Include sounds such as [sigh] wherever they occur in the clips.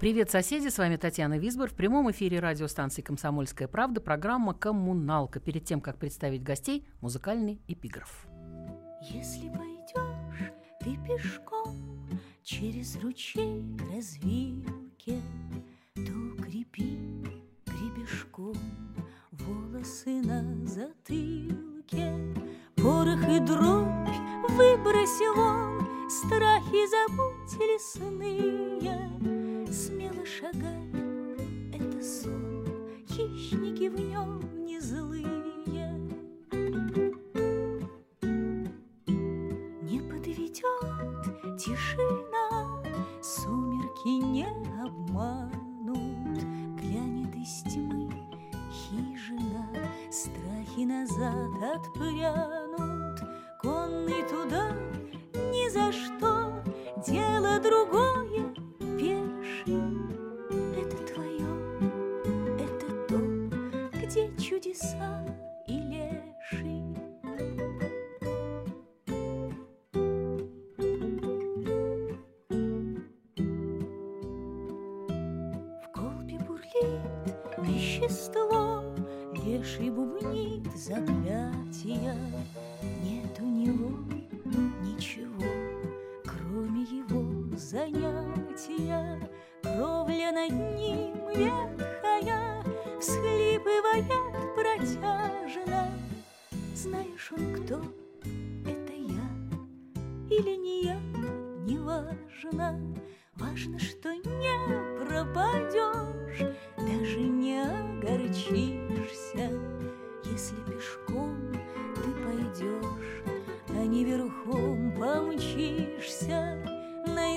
Привет, соседи! С вами Татьяна Висбор. В прямом эфире радиостанции «Комсомольская правда» программа «Коммуналка». Перед тем, как представить гостей, музыкальный эпиграф. Если пойдешь ты пешком через ручей к развилке, то крепи гребешком волосы на затылке. Порох и дробь выбросил он, страхи забудь лесные, шагай, это сон, хищники в нем не злые. Не подведет тишина, сумерки не обманут, глянет из тьмы хижина, страхи назад отпрянут,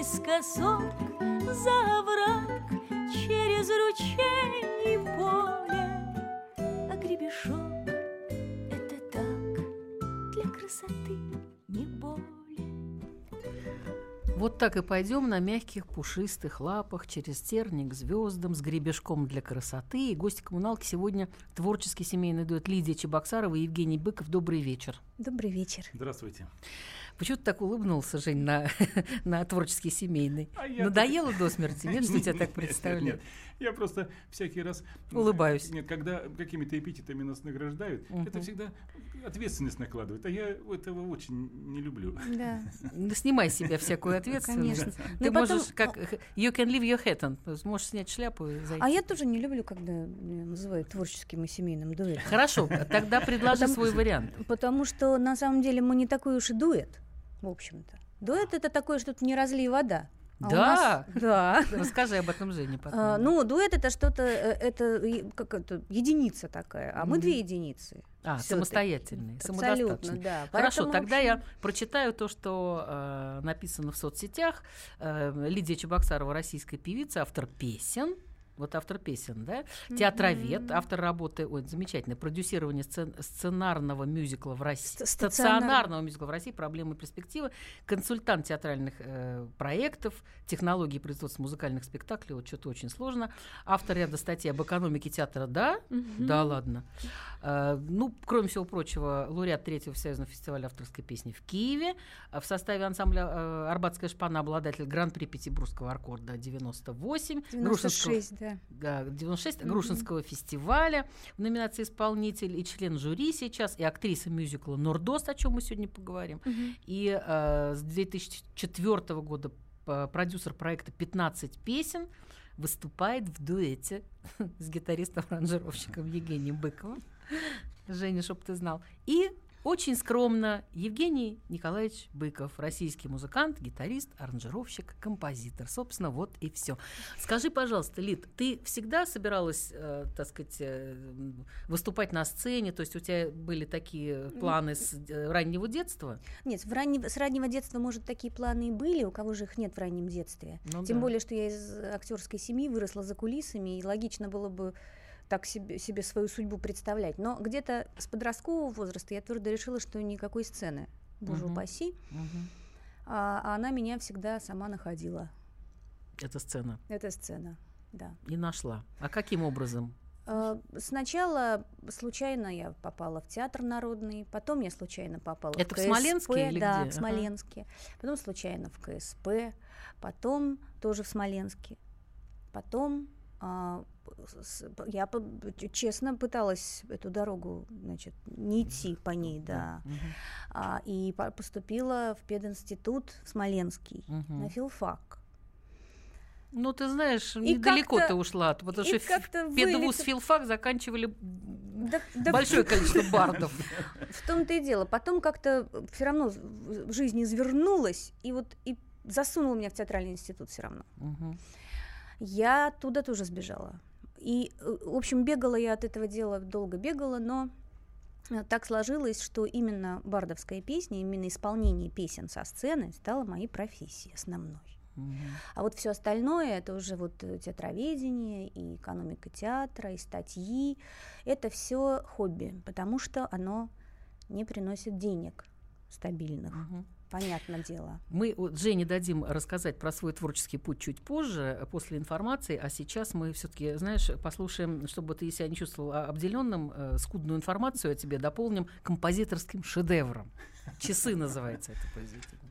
наискосок за овраг через ручей и поле, а гребешок это так для красоты не более. Вот так и пойдем на мягких пушистых лапах через терник к звездам с гребешком для красоты. И гости коммуналки сегодня творческий семейный дуэт Лидия Чебоксарова и Евгений Быков. Добрый вечер. Добрый вечер. Здравствуйте. Почему ты так улыбнулся, Жень, на, [laughs] на творческий семейный? А Надоело до смерти? Нет, что тебя так [laughs] Нет, представляю? Нет, я просто всякий раз... Улыбаюсь. Нет, когда какими-то эпитетами нас награждают, это всегда ответственность накладывает, а я этого очень не люблю. Да. [laughs] Да снимай с себя всякую ответственность. Конечно. Ты Ну потом- можешь, как you can leave your hat on, можешь снять шляпу и зайти. А я тоже не люблю, когда меня называют творческим и семейным дуэтом. Хорошо, тогда предложи свой вариант. Потому что на самом деле мы не такой уж и дуэт, в общем-то. Дуэт это такое что-то не разлей вода. А Да? нас- да. [laughs] Расскажи об этом Жене потом. А, ну, дуэт это что-то, э, это как это единица такая, а мы две единицы. А, самостоятельные, Абсолютно, да. Хорошо, Поэтому, тогда общем, я прочитаю то, что э, написано в соцсетях. Э, Лидия Чебоксарова, российская певица, автор песен. Вот автор песен, да? Театровед, автор работы, ой, замечательно, продюсирование сцен- сценарного мюзикла в России, Ст- стационарного мюзикла в России, проблемы и перспективы, консультант театральных э, проектов, технологии производства музыкальных спектаклей, вот что-то очень сложно, автор ряда статей об экономике театра, да? Да, ладно. Э, ну, кроме всего прочего, лауреат третьего всесоюзного фестиваля авторской песни в Киеве, э, в составе ансамбля э, «Арбатская шпана» обладатель гран-при Петербургского аккорда 98, Грушинского- 96, да. Да, 96 Грушинского фестиваля в номинации «Исполнитель» и член жюри сейчас, и актриса мюзикла «Нордост», о чем мы сегодня поговорим. И э, с 2004 года п- продюсер проекта «15 песен» выступает в дуэте [laughs] с гитаристом-аранжировщиком Евгением Быковым. Женя, чтоб ты знал. И очень скромно Евгений Николаевич Быков, российский музыкант, гитарист, аранжировщик, композитор. Собственно, вот и все. Скажи, пожалуйста, Лид, ты всегда собиралась, э, так сказать, э, выступать на сцене? То есть у тебя были такие планы с э, раннего детства? Нет, в ранне- с раннего детства, может, такие планы и были, у кого же их нет в раннем детстве. Ну Тем да. более, что я из актерской семьи выросла за кулисами, и логично было бы так себе, себе свою судьбу представлять. Но где-то с подросткового возраста я твердо решила, что никакой сцены, боже Мгм. упаси, Мгм. а, а она меня всегда сама находила. Эта сцена. Эта сцена, да. И нашла. А каким образом? А, Сначала случайно я попала в театр народный, потом я случайно попала Это в в Смоленске КСП, или да, где? в Ага. Смоленске, потом случайно в КСП, потом тоже в Смоленске, потом я по- честно пыталась эту дорогу, значит, не идти по ней, да. А, и по- поступила в пединститут в Смоленский на филфак. Ну, ты знаешь, И недалеко ты ушла, потому что педвуз вылет- филфак заканчивали Да- да большое количество бардов. [laughs] В том-то и дело. Потом как-то все равно в- жизнь извернулась, и вот и засунула меня в театральный институт все равно. Мгм. Я оттуда тоже сбежала. И, э, в общем, бегала я от этого дела, долго бегала, но э, так сложилось, что именно бардовская песня, именно исполнение песен со сцены стало моей профессией основной. А вот все остальное, это уже вот э, театроведение и экономика театра, и статьи, это все хобби, потому что оно не приносит денег стабильных, Мгм. Понятное дело. Мы вот Жене дадим рассказать про свой творческий путь чуть позже, э, после информации, а сейчас мы все-таки, знаешь, послушаем, чтобы ты себя не чувствовал а, обделенным, э, скудную информацию о тебе дополним композиторским шедевром. «Часы» называется это произведение.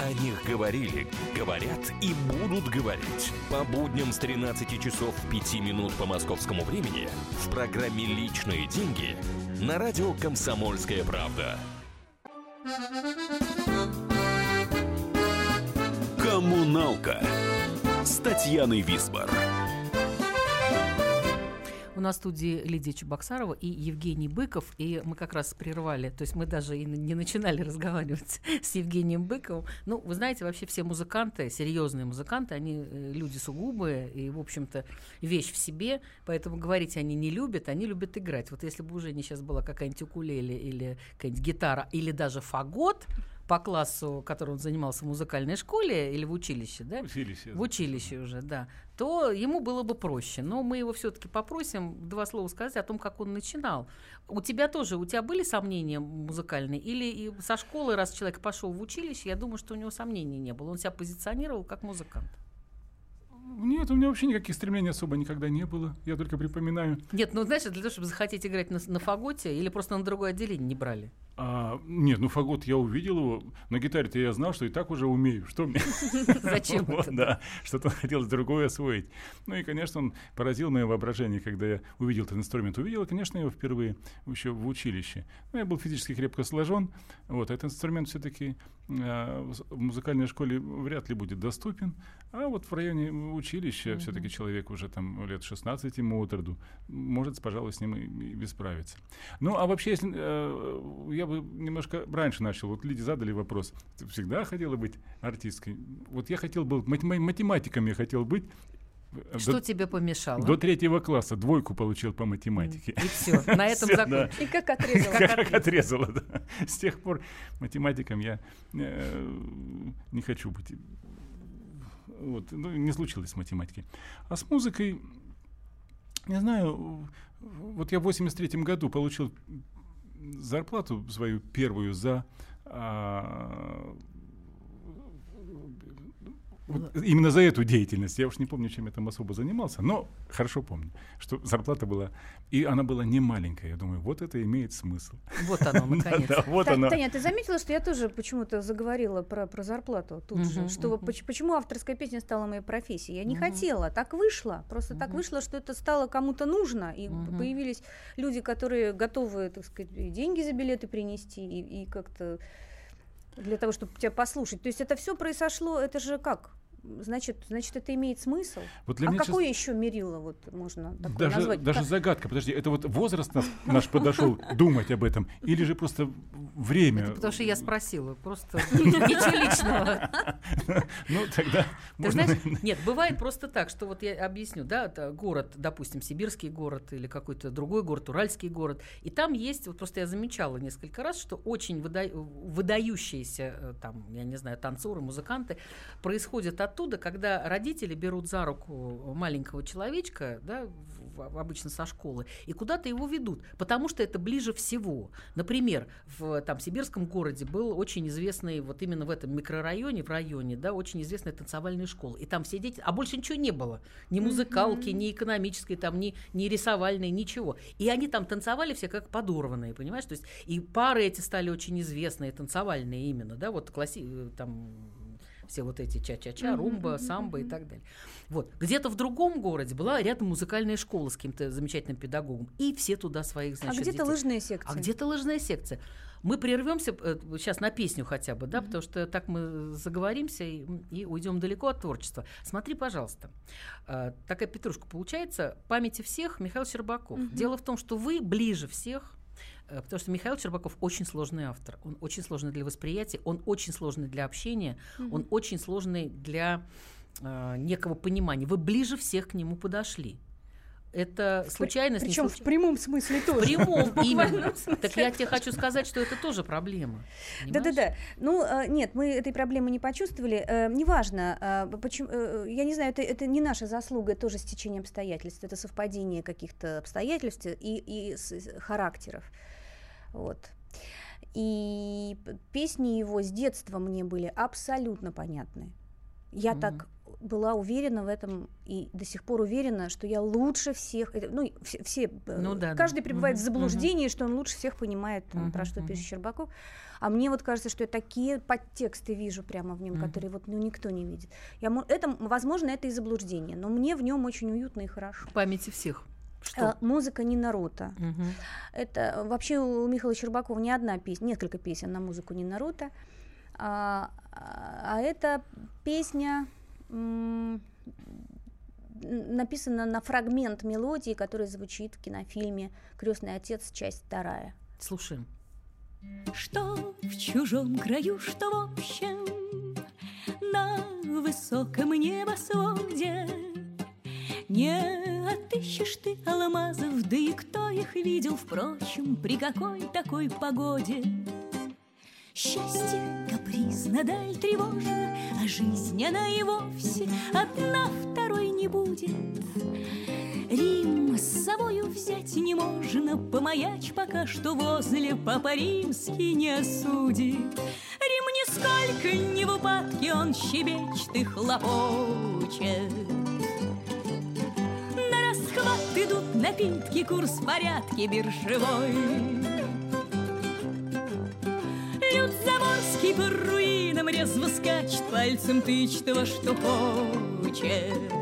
О них говорили, говорят и будут говорить. По будням с 13 часов 5 минут по московскому времени в программе «Личные деньги» на радио «Комсомольская правда». Коммуналка с Татьяной Висбор. У нас в студии Лидия Чебоксарова и Евгений Быков, и мы как раз прервали, то есть мы даже и не начинали [laughs] разговаривать с Евгением Быковым. Ну, вы знаете, вообще все музыканты, серьезные музыканты, они э, люди сугубые и, в общем-то, вещь в себе, поэтому говорить они не любят, они любят играть. Вот если бы у Жени сейчас была какая-нибудь укулеле или какая-нибудь гитара или даже фагот, по классу, которым он занимался в музыкальной школе или в училище, да? В училище. В училище уже, да. То ему было бы проще. Но мы его все-таки попросим два слова сказать о том, как он начинал. У тебя тоже, у тебя были сомнения музыкальные? Или и со школы, раз человек пошел в училище, я думаю, что у него сомнений не было. Он себя позиционировал как музыкант. Нет, у меня вообще никаких стремлений особо никогда не было. Я только припоминаю. Нет, ну знаешь, для того, чтобы захотеть играть на, на фаготе, или просто на другое отделение не брали? А, нет, ну фагот я увидел его. На гитаре-то я знал, что и так уже умею. Что мне? [laughs] Зачем Вот? Да, что-то хотелось другое освоить. Ну и, конечно, он поразил мое воображение, когда я увидел этот инструмент. Увидел, конечно, его впервые еще в училище. Ну, я был физически крепко сложен. Вот, этот инструмент все-таки в музыкальной школе вряд ли будет доступен. А вот в районе училища все-таки человек уже там лет 16 ему от роду может, пожалуй, с ним и, и бесправиться. Ну, а вообще, если э, я бы немножко раньше начал. Вот люди задали вопрос. Ты всегда хотела быть артисткой? Вот я хотел был, матем- математиком я хотел быть. Что до, тебе помешало? до третьего класса двойку получил по математике. И все, на [laughs] этом да. закончилось. И как отрезала. Как отрезало, да. С тех пор математиком я э, не хочу быть. Вот, ну, не случилось с математикой. А с музыкой, не знаю, вот я в 83 году получил зарплату свою первую за а, вот именно за эту деятельность. Я уж не помню, чем я там особо занимался, но хорошо помню, что зарплата была, и она была не маленькая. Я думаю, вот это имеет смысл. Вот оно, [laughs] наконец. Да, вот Та- она. Таня, ты заметила, что я тоже почему-то заговорила про, про зарплату тут же? Что почему авторская песня стала моей профессией? Я не хотела, так вышло. Просто так вышло, что это стало кому-то нужно. И появились люди, которые готовы, так сказать, и деньги за билеты принести, и, и как-то для того, чтобы тебя послушать. То есть это все произошло, это же как? Значит, значит, это имеет смысл. Вот для а меня какое еще мерило вот можно такое Даже, назвать? даже Как- загадка, подожди, это вот возраст нас, наш подошел думать об этом, или же просто время? Это потому что я спросила, просто [laughs] ничего личного. Ну, тогда Ты знаешь, нет, бывает просто так, что вот я объясню, да, город, допустим, сибирский город или какой-то другой город, уральский город, и там есть, вот просто я замечала несколько раз, что очень выда- выдающиеся, э, там, я не знаю, танцоры, музыканты происходят оттуда, когда родители берут за руку маленького человечка, да, в- в- обычно со школы, и куда-то его ведут, потому что это ближе всего. Например, в там, сибирском городе был очень известный, вот именно в этом микрорайоне, в районе, да, очень известная танцевальная школа. И там все дети, а больше ничего не было. Ни музыкалки, ни экономической, там, ни, ни рисовальной, ничего. И они там танцевали все как подорванные, понимаешь? То есть и пары эти стали очень известные, танцевальные именно, да, вот класси... э, там все вот эти ча-ча-ча, румба, самбо и так далее. Вот. Где-то в другом городе была рядом музыкальная школа с каким-то замечательным педагогом. И все туда своих, А значит, где-то детей. лыжные секции. А где-то лыжная секция. Мы прервемся сейчас на песню хотя бы, да, потому что так мы заговоримся и, и уйдем далеко от творчества. Смотри, пожалуйста, э, такая петрушка получается. Памяти всех Михаил Щербаков. Дело в том, что вы ближе всех э, Потому что Михаил Щербаков очень сложный автор. Он очень сложный для восприятия, он очень сложный для общения, он очень сложный для э, некого понимания. Вы ближе всех к нему подошли. Это случайность, не Причем в случайность. прямом смысле В тоже. прямом [laughs] буквальном именно. Так я тебе хочу сказать, что это тоже проблема. Да-да-да. Ну, э, нет, мы этой проблемы не почувствовали. Э, Неважно, э, почему, э, я не знаю, это, это не наша заслуга, это тоже стечение обстоятельств, это совпадение каких-то обстоятельств и, и характеров. Вот. И песни его с детства мне были абсолютно понятны. Я Мгм. так была уверена в этом и до сих пор уверена, что я лучше всех. это, Ну, все, все, э, Ну да, да. каждый пребывает в Мгм, заблуждении, что он лучше всех понимает, там, про Мгм, что мгм. пишет Щербаков. А мне вот кажется, что я такие подтексты вижу прямо в нем, Мгм. которые вот ну, никто не видит. Я, это, возможно, это и заблуждение, но мне в нем очень уютно и хорошо. В памяти всех. Что? музыка Нина Рота. Мгм. Это э, вообще у Михаила Щербакова не одна песня, несколько песен на музыку Нина Рота. А, а а это песня м, н- написано на фрагмент мелодии, который звучит в кинофильме Крестный отец, часть вторая. Слушаем. Что в чужом краю, что в общем На высоком небосводе Не отыщешь ты алмазов, да и кто их видел, впрочем, При какой такой погоде? Счастье капризно, даль тревожно, А жизнь она и вовсе одна второй не будет. Рим с собою взять не можно, Помаяч пока что возле Папа Римский не осудит. Рим нисколько не в упадке, он щебечет и хлопочет. Напитки, курс порядки биржевой. Люд Заморский по руинам резво скачет, пальцем тычет во что хочет.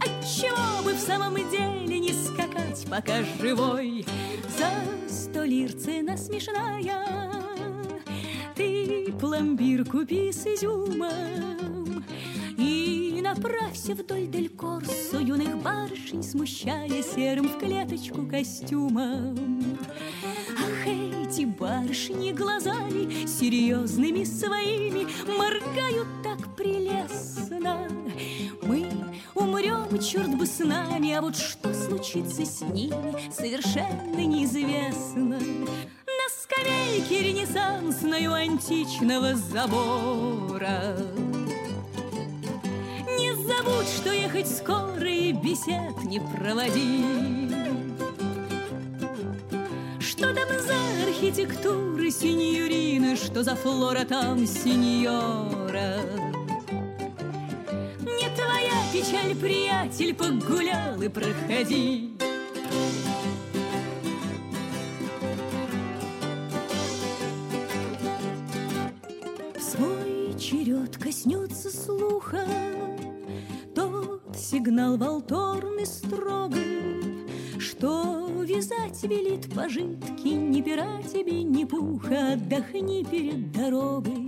Отчего бы в самом деле не скакать, пока живой? За сто лир цена смешная, ты пломбир купи с изюмом направься вдоль дель Корсо юных барышень, Смущая серым в клеточку костюмом. Ах, эти барышни глазами серьезными своими Моргают так прелестно. Мы умрем, черт бы с нами, а вот что случится с ними, совершенно неизвестно. На скамейке ренессансной античного забора забудь, что ехать скоро и бесед не проводи. Что там за архитектура синьорины, что за флора там синьора? Не твоя печаль, приятель, погулял и проходи. Сигнал волторный строгий, Что вязать велит пожитки, Ни пера тебе, ни пуха, Отдохни перед дорогой.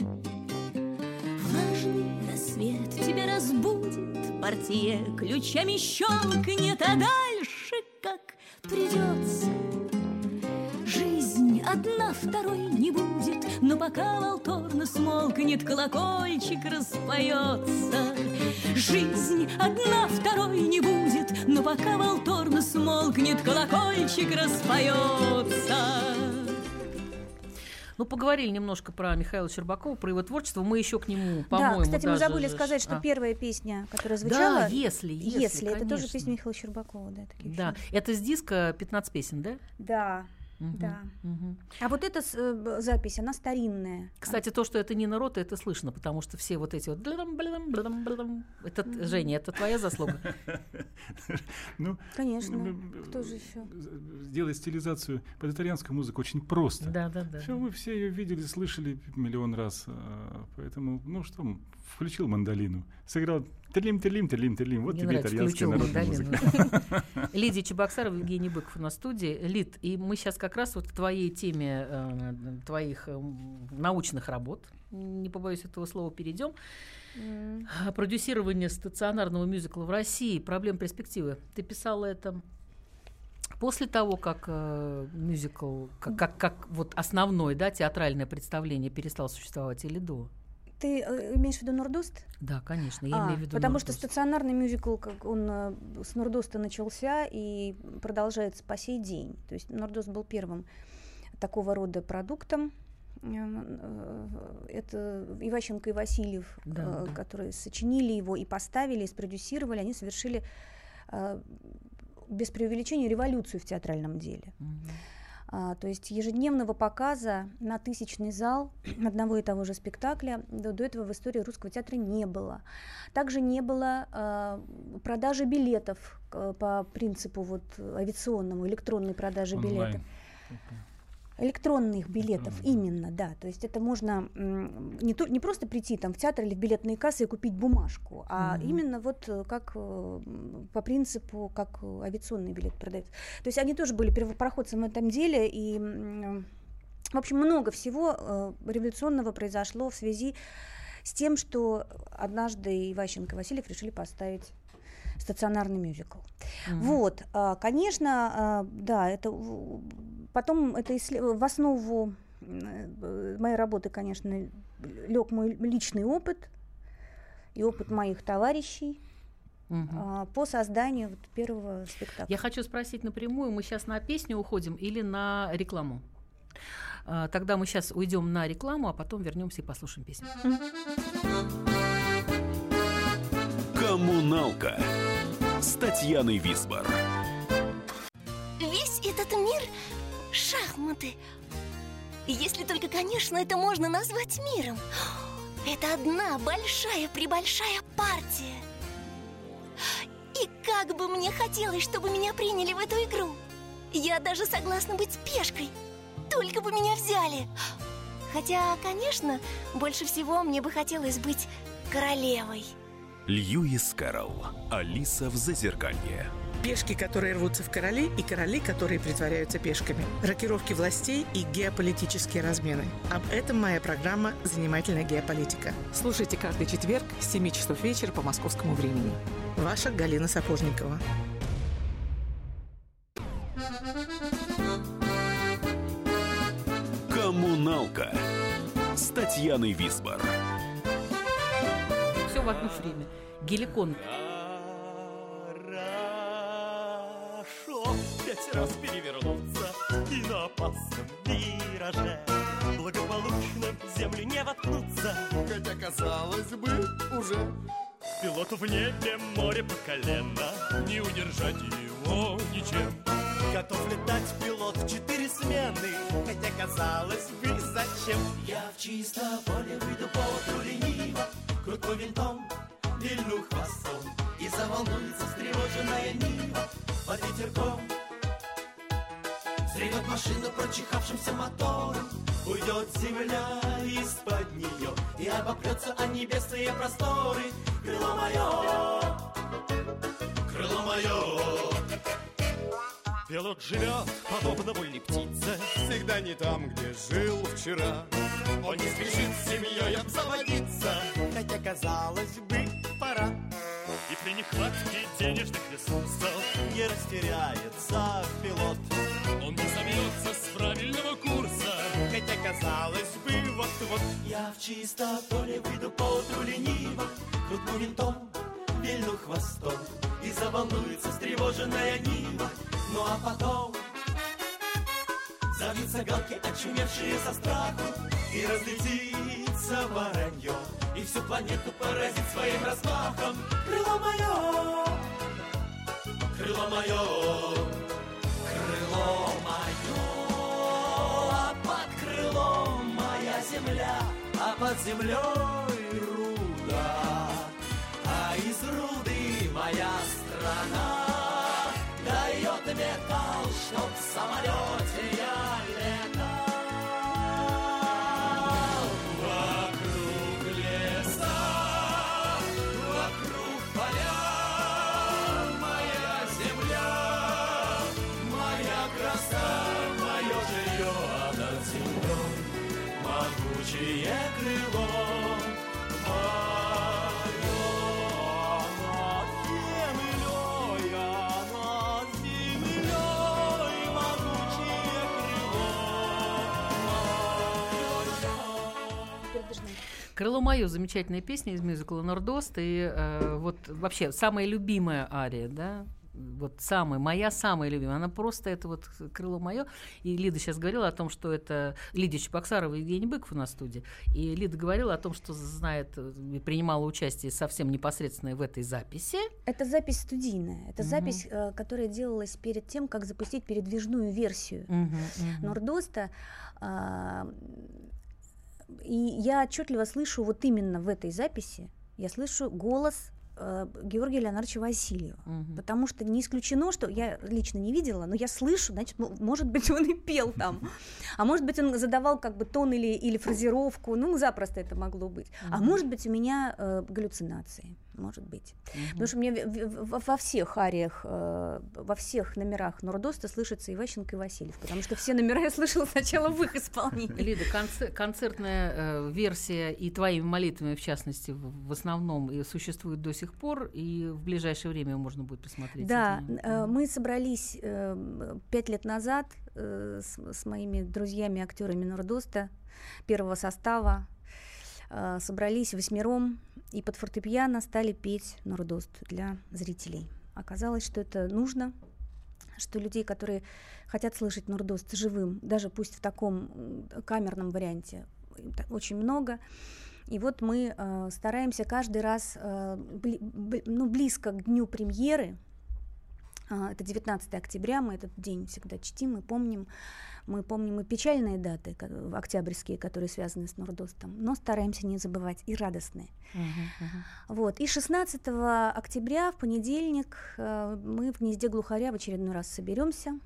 Влажный рассвет тебя разбудит, Портье ключами щелкнет, А дальше как придется. Второй не будет, Но пока волторно смолкнет, Колокольчик распоется. Жизнь одна второй не будет, Но пока волторно смолкнет, Колокольчик распоется. Ну, поговорили немножко про Михаила Щербакова, про его творчество. Мы еще к нему, Да, по-моему, кстати, мы даже забыли же- сказать, что а. первая песня, которая звучала... Да, если, если, «Если», это тоже песня Михаила Щербакова, да. такие Да, это с диска 15 песен, да? Да, Да. мгм. А вот эта э, запись, она старинная. Кстати, то, что это Нина Рота, это слышно, потому что все вот эти вот... блям. Это, Женя, это твоя заслуга? [laughs] Ну, Конечно. м, Кто же еще? з- сделать стилизацию под итальянскую музыку очень просто. Да, да, да. Все, мы все ее видели, слышали миллион раз. а, Поэтому, ну что, включил мандолину, сыграл терлим, терлим, терлим, терлим. Вот Мне тебе итальянская народная музыка. [laughs] Лидия Чебоксарова, Евгений Быков на студии. Лид, и мы сейчас как раз вот к твоей теме э, твоих э, научных работ, не побоюсь этого слова, перейдем. М. А, Продюсирование стационарного мюзикла в России, проблем перспективы. Ты писала это после того, как э, мюзикл, как, как, как вот основное, да, театральное представление перестал существовать или до? Ты э, имеешь в виду Нордост? Да, конечно, я А, имею в виду потому что Нордост. стационарный мюзикл, как он э, с Нордоста начался и продолжается по сей день. То есть Нордост был первым такого рода продуктом. Э, Это Иващенко и Васильев, Да, да. которые сочинили его и поставили, и спродюсировали. Они совершили без преувеличения революцию в театральном деле. Мгм. А, то есть ежедневного показа на тысячный зал [clears throat] одного и того же спектакля до, до этого в истории русского театра не было. Также не было а, продажи билетов э, по принципу вот авиационному, электронной продажи билетов. Электронных билетов, Электронных. именно, да. То есть это можно не, то, не просто прийти там в театр или в билетные кассы и купить бумажку, а Мгм. именно вот э, как э, по принципу, как э, авиационный билет продается. То есть они тоже были первопроходцем в этом деле, и, в общем, много всего революционного произошло в связи с тем, что однажды Иващенко и Васильев решили поставить стационарный мюзикл. Мгм. Вот, а, конечно, а, да, это потом это в основу м, моей работы, конечно, лег мой личный опыт и опыт моих товарищей а, по созданию вот первого спектакля. Я хочу спросить напрямую, мы сейчас на песню уходим или на рекламу? Тогда мы сейчас уйдем на рекламу, а потом вернемся и послушаем песню. Коммуналка Татьяной Висбор. Весь этот мир — шахматы. Если только, конечно, это можно назвать миром. Это одна большая-пребольшая партия. И как бы мне хотелось, чтобы меня приняли в эту игру. Я даже согласна быть пешкой. Только бы меня взяли. Хотя, конечно, больше всего мне бы хотелось быть королевой. Льюис Кэрролл. Алиса в Зазеркалье. Пешки, которые рвутся в короли, и короли, которые притворяются пешками. Рокировки властей и геополитические размены. Об этом моя программа «Занимательная геополитика». Слушайте каждый четверг с 7 часов вечера по московскому времени. Ваша Галина Сапожникова. Коммуналка с Татьяной Висбор. В одно время. Геликон. Хорошо пять раз перевернуться И на опасном вираже Благополучно в землю не воткнуться. Хотя, казалось бы, уже. Пилоту в небе море по колено. Не удержать его ничем. Готов летать пилот в четыре смены казалось бы, зачем Я в чисто поле выйду по утру лениво Крутну винтом, вильну хвостом. И заволнуется встревоженная Нива под ветерком. Зревет машину прочихавшимся мотором Уйдет земля из-под нее И обопрется о небесные просторы. Крыло мое, крыло мое Пилот живет, подобно вольной птице. Всегда не там, где жил вчера. Он не спешит с семьей обзаводиться Хотя, казалось бы, пора. И при нехватке денежных ресурсов Не растеряется пилот. Он не собьется с правильного курса. Хотя, казалось бы, вот-вот. Я в чисто поле выйду по утру лениво. Крутну винтом, вильну хвостом И заволнуется встревоженная Нива. Ну а потом Забьются галки, очумевшие со страху И разлетится воронье И всю планету поразит своим размахом. Крыло мое, крыло мое Крыло мое, а под крылом моя земля А под землей моя страна Крыло мое замечательная песня из мюзикла Нордост. И э, вот вообще самая любимая ария, да, вот самая, моя самая любимая, она просто это вот крыло мое. И Лида сейчас говорила о том, что это Лидия Чебоксарова и Евгений Быков у нас в студии. И Лида говорила о том, что знает, э, и принимала участие совсем непосредственно в этой записи. Это запись студийная. Это Мгм. запись, э, которая делалась перед тем, как запустить передвижную версию Мгм, мгм. Нордоста. А, И я отчетливо слышу вот именно в этой записи, я слышу голос э, Георгия Леонардовича Васильева. Мгм. Потому что не исключено, что я лично не видела, но я слышу, значит, м- может быть, он и пел там. [laughs] А может быть, он задавал как бы тон или, или фразировку. Ну, запросто это могло быть. А Мгм. может быть, у меня э, галлюцинации. Может быть. Потому что мне во всех ариях, э, во всех номерах Нордоста слышится Иващенко и Васильев, потому что все номера я слышала сначала в их исполнении. Лида, конце- концертная э, версия и твоими молитвами, в частности, в, основном и существует до сих пор, и в ближайшее время можно будет посмотреть. Да, э, мы собрались э, пять лет назад э, с, с моими друзьями, актерами Нордоста, первого состава, э, собрались восьмером и под фортепиано стали петь Нордост для зрителей. Оказалось, что это нужно, что людей, которые хотят слышать Нордост живым, даже пусть в таком камерном варианте, очень много. И вот мы э, стараемся каждый раз э, бли- бли- ну, близко к дню премьеры, это 19 октября, мы этот день всегда чтим, мы помним, мы помним и печальные даты, октябрьские, которые связаны с Нордостом, но стараемся не забывать и радостные. Мгм, мгм. Вот. И 16 октября, в понедельник, э, мы в гнезде глухаря в очередной раз соберемся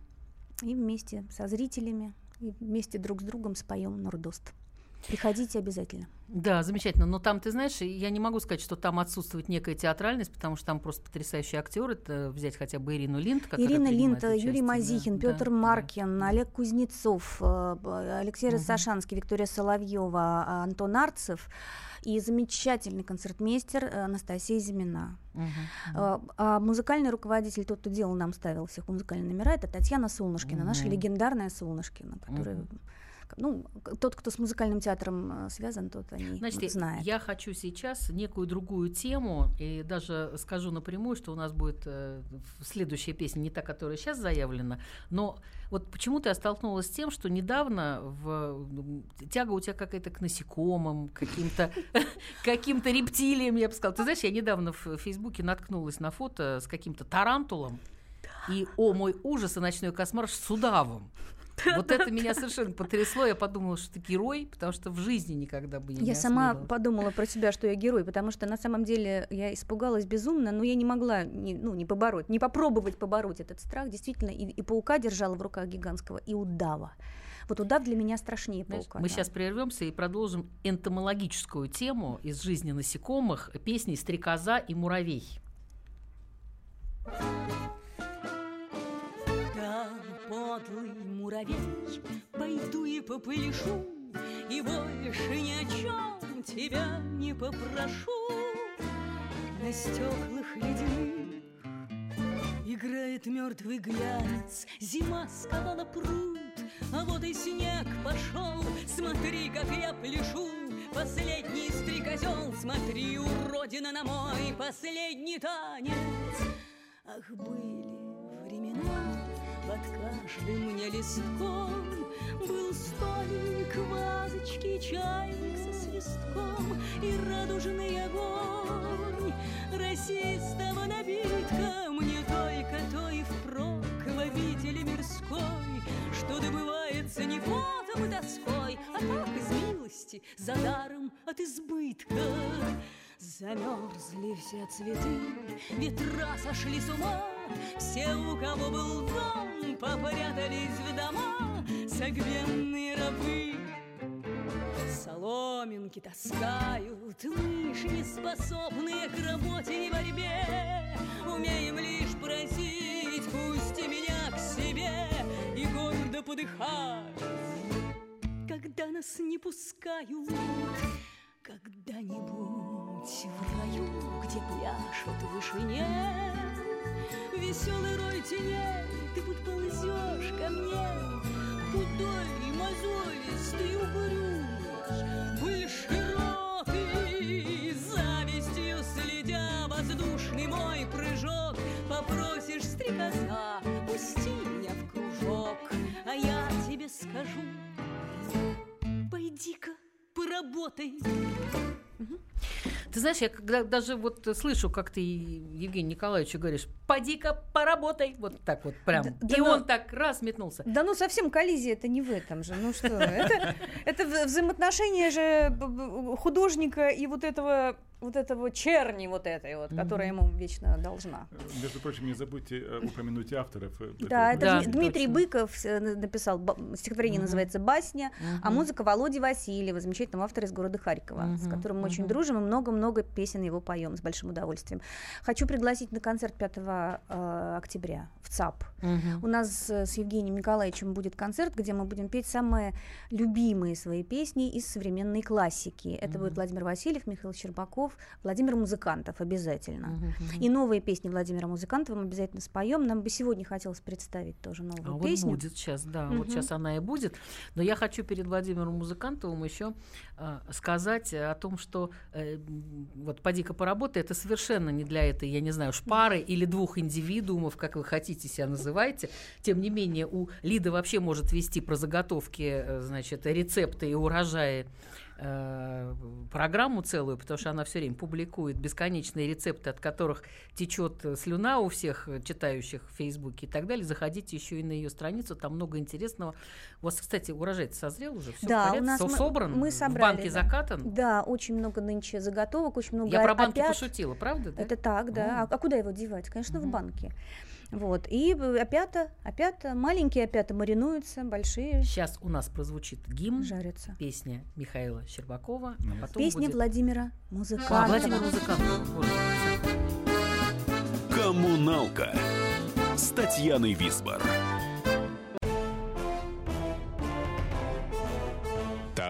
и вместе со зрителями, и вместе друг с другом споем Нордост. Приходите обязательно. Да, замечательно. Но там, ты знаешь, я не могу сказать, что там отсутствует некая театральность, потому что там просто потрясающие актеры. Это взять хотя бы Ирину Линд, Ирина принимает Линта, Юрий да, Мазихин, да, Петр да. Маркин, Олег Кузнецов, э, Алексей Мгм. Рассашанский, Виктория Соловьева, а, Антон Арцев и замечательный концертмейстер э, Анастасия Зимина. А, А музыкальный руководитель, тот, кто делал нам, ставил всех музыкальные номера, это Татьяна Солнышкина, наша Мгм. легендарная Солнышкина, которая... Мгм. Ну, тот, кто с музыкальным театром э, связан, тот о ней Значит, я- знает. я хочу сейчас некую другую тему, и даже скажу напрямую, что у нас будет э, следующая песня, не та, которая сейчас заявлена, но вот почему-то я столкнулась с тем, что недавно в, тяга у тебя какая-то к насекомым, каким-то [laughs] каким-то рептилиям, я бы сказала. Ты знаешь, я недавно в Фейсбуке наткнулась на фото с каким-то тарантулом, и, о мой ужас, и ночной кошмар с удавом. Вот это меня совершенно потрясло. Я подумала, что ты герой, потому что в жизни никогда бы не Я сама подумала про себя, что я герой, потому что на самом деле я испугалась безумно, но я не могла не, ну, не побороть, не попробовать побороть этот страх. Действительно, и, и паука держала в руках гигантского, и удава. Вот удав для меня страшнее Знаешь, паука. мы да. сейчас прервемся и продолжим энтомологическую тему из жизни насекомых песни «Стрекоза и муравей». Подлый муравей, пойду и попышу, И больше ни о чем тебя не попрошу. На стеклах ледяных играет мертвый глянец, Зима сковала пруд, а вот и снег пошел. Смотри, как я пляшу, последний стрекозел, Смотри, уродина на мой последний танец. Ах, были времена, под каждым мне листком Был столик, вазочки, чайник со свистком И радужный огонь. Расистого напитка Мне только то и впрок в мирской Что добывается не потом и тоской А так из милости, за даром от избытка. Замерзли все цветы, ветра сошли с ума, Все, у кого был дом, попрятались в дома, Согбенные рабы. Соломинки таскают, мышь не способные к работе и борьбе. Умеем лишь просить, пусти меня к себе и гордо подыхать, когда нас не пускают. Когда-нибудь в раю, где пляшет в вышине Веселый рой теней, ты подползешь ко мне. Худой, мозолистый, угрюмый Был широкий, завистью следя Воздушный мой прыжок Попросишь стрекоза, пусти меня в кружок. А я тебе скажу, пойди-ка поработай Ты знаешь, я когда даже вот слышу, как ты Евгений Николаевичу говоришь, поди-ка поработай, вот так вот прям. Да- и ну- он так раз метнулся. Да ну совсем коллизия это не в этом же. Ну что, это, это вза- взаимоотношения же художника и вот этого вот этого черни вот этой вот, которая ему вечно должна. Между прочим, не забудьте э, упомянуть авторов. э, Да, это Да, Дмитрий. Быков э, на- написал, стихотворение называется «Басня», а музыка Володи Васильева, замечательного автора из города Харькова, с которым мы очень дружим и много-много песен его поем с большим удовольствием. Хочу пригласить на концерт 5 э, октября в ЦАП. У нас с Евгением Николаевичем будет концерт, где мы будем петь самые любимые свои песни из современной классики. Это будет. Владимир Васильев, Михаил Щербаков, Владимир Музыкантов обязательно. Мгм, мгм. И новые песни Владимира Музыкантова мы обязательно споем. Нам бы сегодня хотелось представить тоже А новую вот песню. будет сейчас, да, Мгм. вот сейчас она и будет. Но я хочу перед Владимиром Музыкантовым еще а, сказать о том, что э, вот «Поди-ка поработай» это совершенно не для этой, я не знаю, уж пары или двух индивидуумов, как вы хотите себя называете. Тем не менее, у Лида вообще может вести про заготовки, э, значит, рецепты и урожаи э, программу целую, потому что она все время публикует бесконечные рецепты, от которых течет э, слюна у всех э, читающих в Фейсбуке и так далее. Заходите еще и на ее страницу, там много интересного. У вас, кстати, урожай созрел уже, все Да, в у нас Со- мы- собран, мы в собрали, банке да. закатан. Да, очень много нынче заготовок, очень много Я про банки опят. пошутила, правда? да? Это так, да. О. А, а куда его девать? Конечно, в Мгм. банке. Вот. И э, опята, опята, маленькие опята маринуются, большие Сейчас у нас прозвучит гимн, жарятся. песня Михаила Щербакова, а потом Песня будет... Владимира А, Музыкантова. Владимир Музыкантов. Коммуналка с Татьяной Висбор.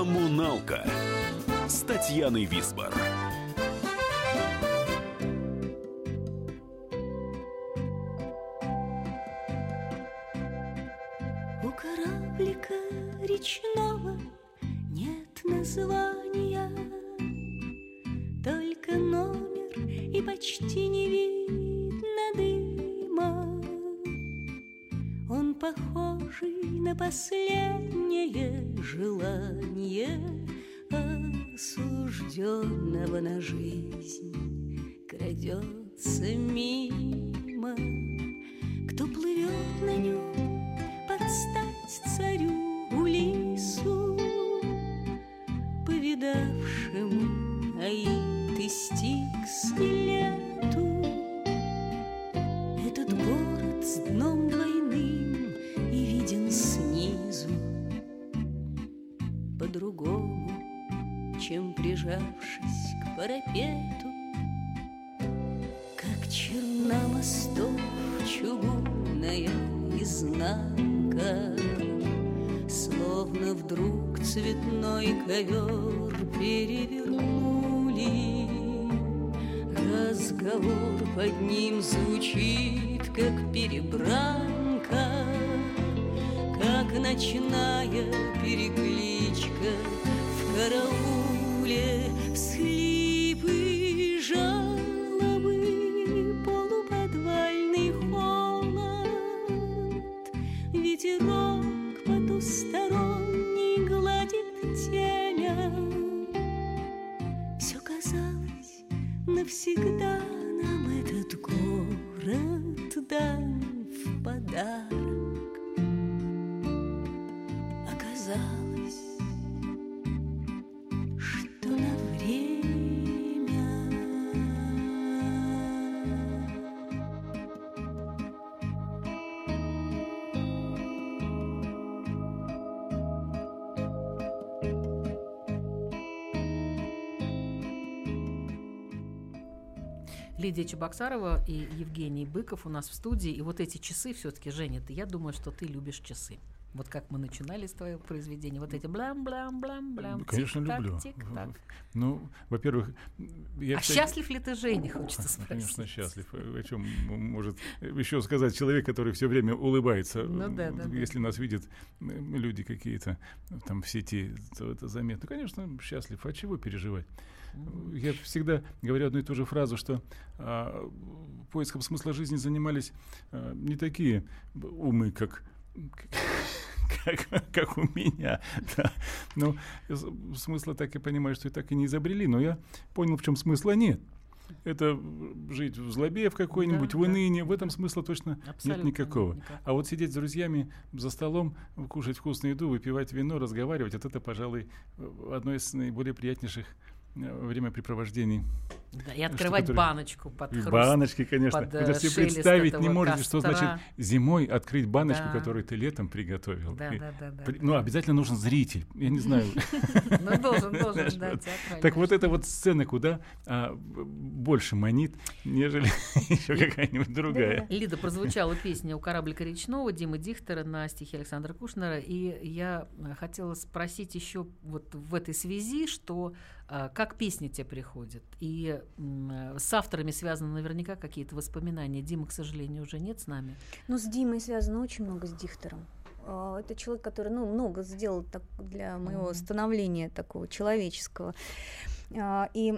Коммуналка с Висбор. У кораблика речного нет названия, Только номер и почти не видно дыма. Он похожий на последнее желание Осужденного на жизнь крадется мимо. Ветерок потусторонний гладит темя. Все казалось навсегда Лидия Чебоксарова и Евгений Быков у нас в студии. И вот эти часы все-таки, Женя, ты, я думаю, что ты любишь часы. Вот как мы начинали с твоего произведения, вот эти блам-блам-блам-блам. Конечно, люблю. Тик-так. Ну, во-первых, я А всяк- счастлив ли ты, Женя, хочется [laughs] Ну, спросить? Конечно, счастлив. О чем может еще сказать человек, который все время улыбается? Ну да, да, да. Если нас видят люди какие-то там в сети, то это заметно. Конечно, счастлив. А чего переживать? Я всегда говорю одну и ту же фразу, что а, поиском смысла жизни занимались а, не такие умы, как как, как у меня. Да. Ну, смысла так я понимаю, что и так и не изобрели, но я понял, в чем смысла нет. Это жить в злобе в какой-нибудь, Да, в да, унынии, в да. этом смысла точно Абсолютно нет никакого. никакого. А вот сидеть с друзьями за столом, кушать вкусную еду, выпивать вино, разговаривать, вот это, пожалуй, одно из наиболее приятнейших времяпрепровождений. Да, и открывать которое- баночку под хруст. баночки, конечно. под, Вы э, себе представить не можете, что значит костра. зимой открыть баночку, Да. которую ты летом приготовил. Да, И да, да, да, при- да. Ну, обязательно нужен зритель. Я не знаю. [laughs] Ну, должен, [laughs] должен, да. Так вот эта вот сцена куда а, больше манит, нежели [laughs] еще какая-нибудь другая. Лида, прозвучала песня у кораблика речного Димы Дихтера на стихи Александра Кушнера. И я э, хотела спросить еще вот в этой связи, что э, как песни тебе приходят? И с авторами связаны наверняка какие-то воспоминания. Дима, к сожалению, уже нет с нами. Ну, с Димой связано очень много с Дихтером. А, Это человек, который ну, много сделал так, для моего Мгм. становления такого человеческого. А, И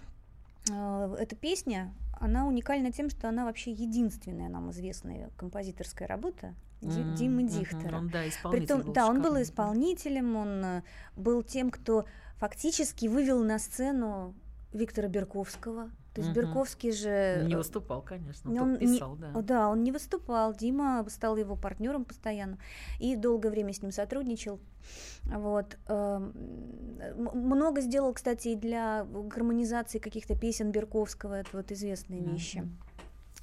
[clears throat] а, эта песня, она уникальна тем, что она вообще единственная нам известная композиторская работа М, Димы. Дихтера. Он, да, исполнитель Притом, да, он был исполнителем, он э, был тем, кто фактически вывел на сцену Виктора Берковского. То есть Мгм. Берковский же... Не выступал, конечно, он только не- писал, да. Да, он не выступал. Дима стал его партнером постоянно и долгое время с ним сотрудничал. Вот. эм, Много сделал, кстати, и для гармонизации каких-то песен Берковского. Это вот известные вещи.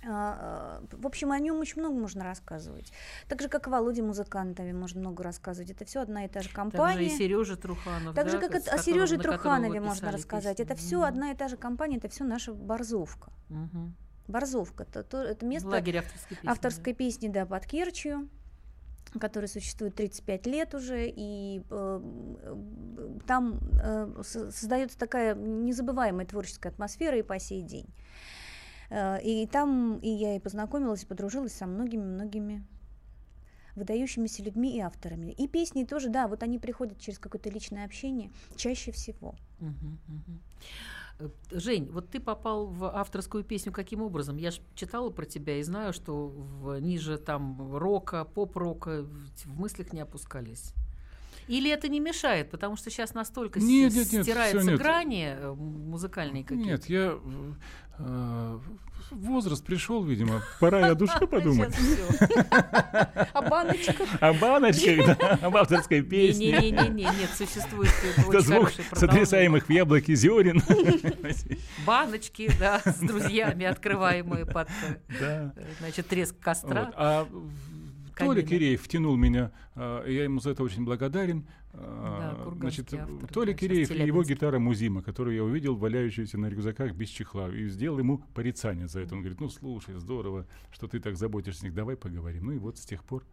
А, э, В общем, о нем очень много можно рассказывать. Так же, как о Володе Музыкантове можно много рассказывать. Это все одна и та же компания. и Сережа Труханов. Так же, да, как с о которого- Сереже Труханове можно рассказать. песни. Это все Мгм. одна и та же компания, это все наша борзовка. Мгм. Борзовка это, то- это место Лагерь авторской песни. да. авторской песни, да, под Керчью, который существует 35 лет уже, и э, э, там э, со- создается такая незабываемая творческая атмосфера и по сей день. Э, и там и я и познакомилась, и подружилась со многими-многими выдающимися людьми и авторами. И песни тоже, да, вот они приходят через какое-то личное общение чаще всего. Э, Жень, вот ты попал в авторскую песню каким образом? Я же читала про тебя и знаю, что в, ниже там рока, поп-рока в, в мыслях не опускались. Или это не мешает, потому что сейчас настолько с- Нет, нет, нет, стираются нет. грани э, музыкальные какие-то. Нет, я возраст пришел, видимо, пора и о душе подумать. Сейчас всё. [laughs] А баночка? О баночках, да, об авторской песне. Не-не-не, нет, существует [laughs] э, Это звук сотрясаемых в яблоке зерен. [laughs] Баночки, да, с друзьями, открываемые под, э, Да. э, значит, треск костра. А Толя. Киреев втянул меня, и я ему за это очень благодарен. Да, А, Значит, автор, Толя да, Киреев и его гитара Музима, которую я увидел, валяющуюся на рюкзаках без чехла, и сделал ему порицание за это. Он говорит, ну слушай, здорово, что ты так заботишься о них, давай поговорим. Ну и вот с тех пор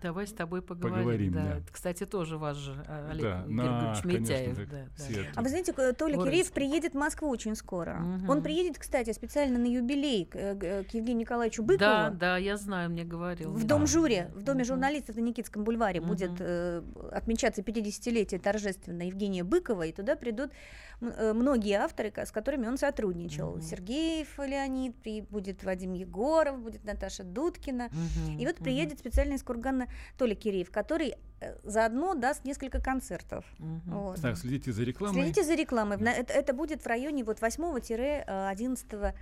Давай с тобой поговорим. Поговорим, да. да. Кстати, тоже ваш же а, Олег Да, Георгиевич конечно, Митяев. так, да, да. А вы знаете, Толя. Киреев приедет в Москву очень скоро. Мгм. Он приедет, кстати, специально на юбилей к, э, к Евгению Николаевичу Быкову. Да, да, я знаю, мне говорил. В да. Дом жюри, в Доме Мгм. журналистов на Никитском бульваре Мгм. будет э, отмечаться 50-летие торжественно Евгения Быкова, и туда придут э, многие авторы, с которыми он сотрудничал. Мгм. Сергеев Леонид, будет Вадим Егоров, будет Наташа Дудкина. Мгм, И вот мгм, приедет специально из Кургана Толя Киреев, который э, заодно даст несколько концертов. мгм. Вот. Так, следите за рекламой. Следите за рекламой. На- Это, это будет в районе вот 8-11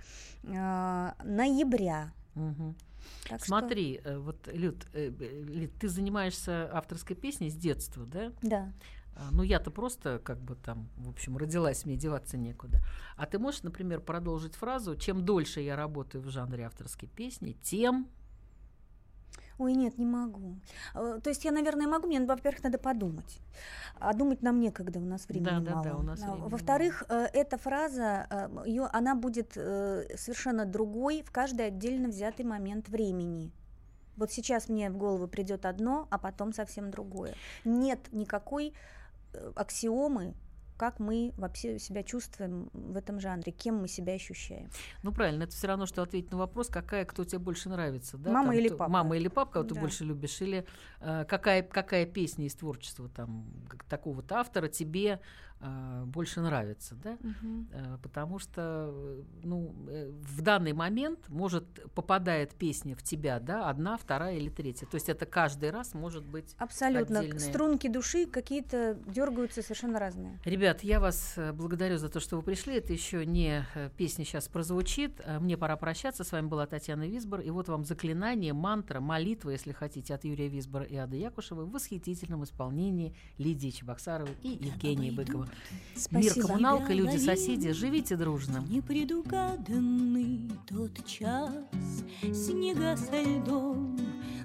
э, ноября. Мгм. Так что- Смотри, э, вот, Люд, Лид, ты занимаешься авторской песней с детства, да? Да. А, Ну, я-то просто, как бы там, в общем, родилась, мне деваться некуда. А ты можешь, например, продолжить фразу «Чем дольше я работаю в жанре авторской песни, тем...» Ой, нет, не могу. Э, То есть я, наверное, могу, мне, во-первых, надо подумать. А думать нам некогда, у нас времени Да, да, мало. да, у нас А, времени Во-вторых, э, эта фраза, э, её, она будет совершенно другой в каждый отдельно взятый момент времени. Вот сейчас мне в голову придет одно, а потом совсем другое. Нет никакой аксиомы, как мы вообще себя чувствуем в этом жанре, кем мы себя ощущаем. Ну правильно, это все равно, что ответить на вопрос, какая, кто тебе больше нравится. Да? Мама Там, или кто- папа. Мама или папа, кого ты Да. больше любишь, или э, какая, какая песня из творчества там, такого-то автора тебе больше нравится, да? Э, Потому что, э, ну, э, в данный момент может попадает песня в тебя, да, одна, вторая или третья. То есть это каждый раз может быть Абсолютно. отдельные. Струнки души какие-то дергаются совершенно разные. Ребят, я вас благодарю за то, что вы пришли. Это еще не песня сейчас прозвучит. Мне пора прощаться. С вами была Татьяна Висбор. И вот вам заклинание, мантра, молитва, если хотите, от Юрия Висбора и Ады Якушевой в восхитительном исполнении Лидии Чебоксаровой и Евгении Быкова. Мир, Спасибо. коммуналка, люди, соседи, живите дружно. Непредугаданный тот час Снега со льдом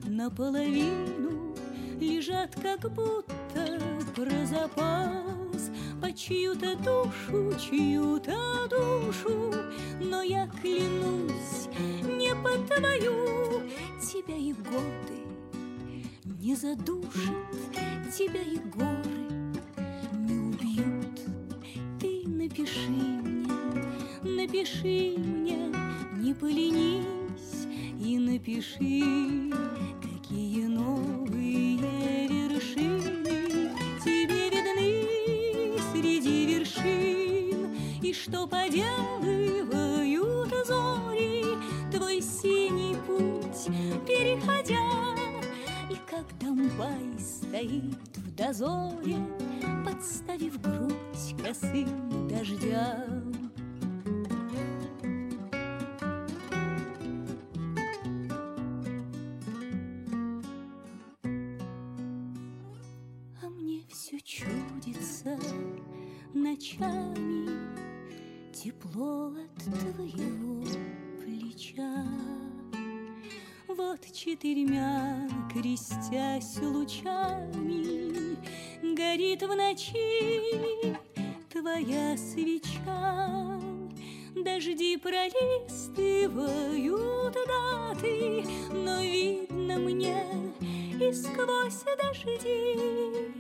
наполовину Лежат как будто про запас По чью-то душу, чью-то душу Но я клянусь, не по твою Тебя и годы не задушат Тебя и горы напиши мне, напиши мне, не поленись и напиши, какие новые вершины тебе видны среди вершин, и что поделывают зори твой синий путь переходя, и как Донбай стоит дозоре, подставив грудь косым дождям. А мне все чудится ночами тепло от твоего плеча. Четырьмя крестясь лучами Горит в ночи твоя свеча. Дожди пролистывают даты, Но видно мне и сквозь дожди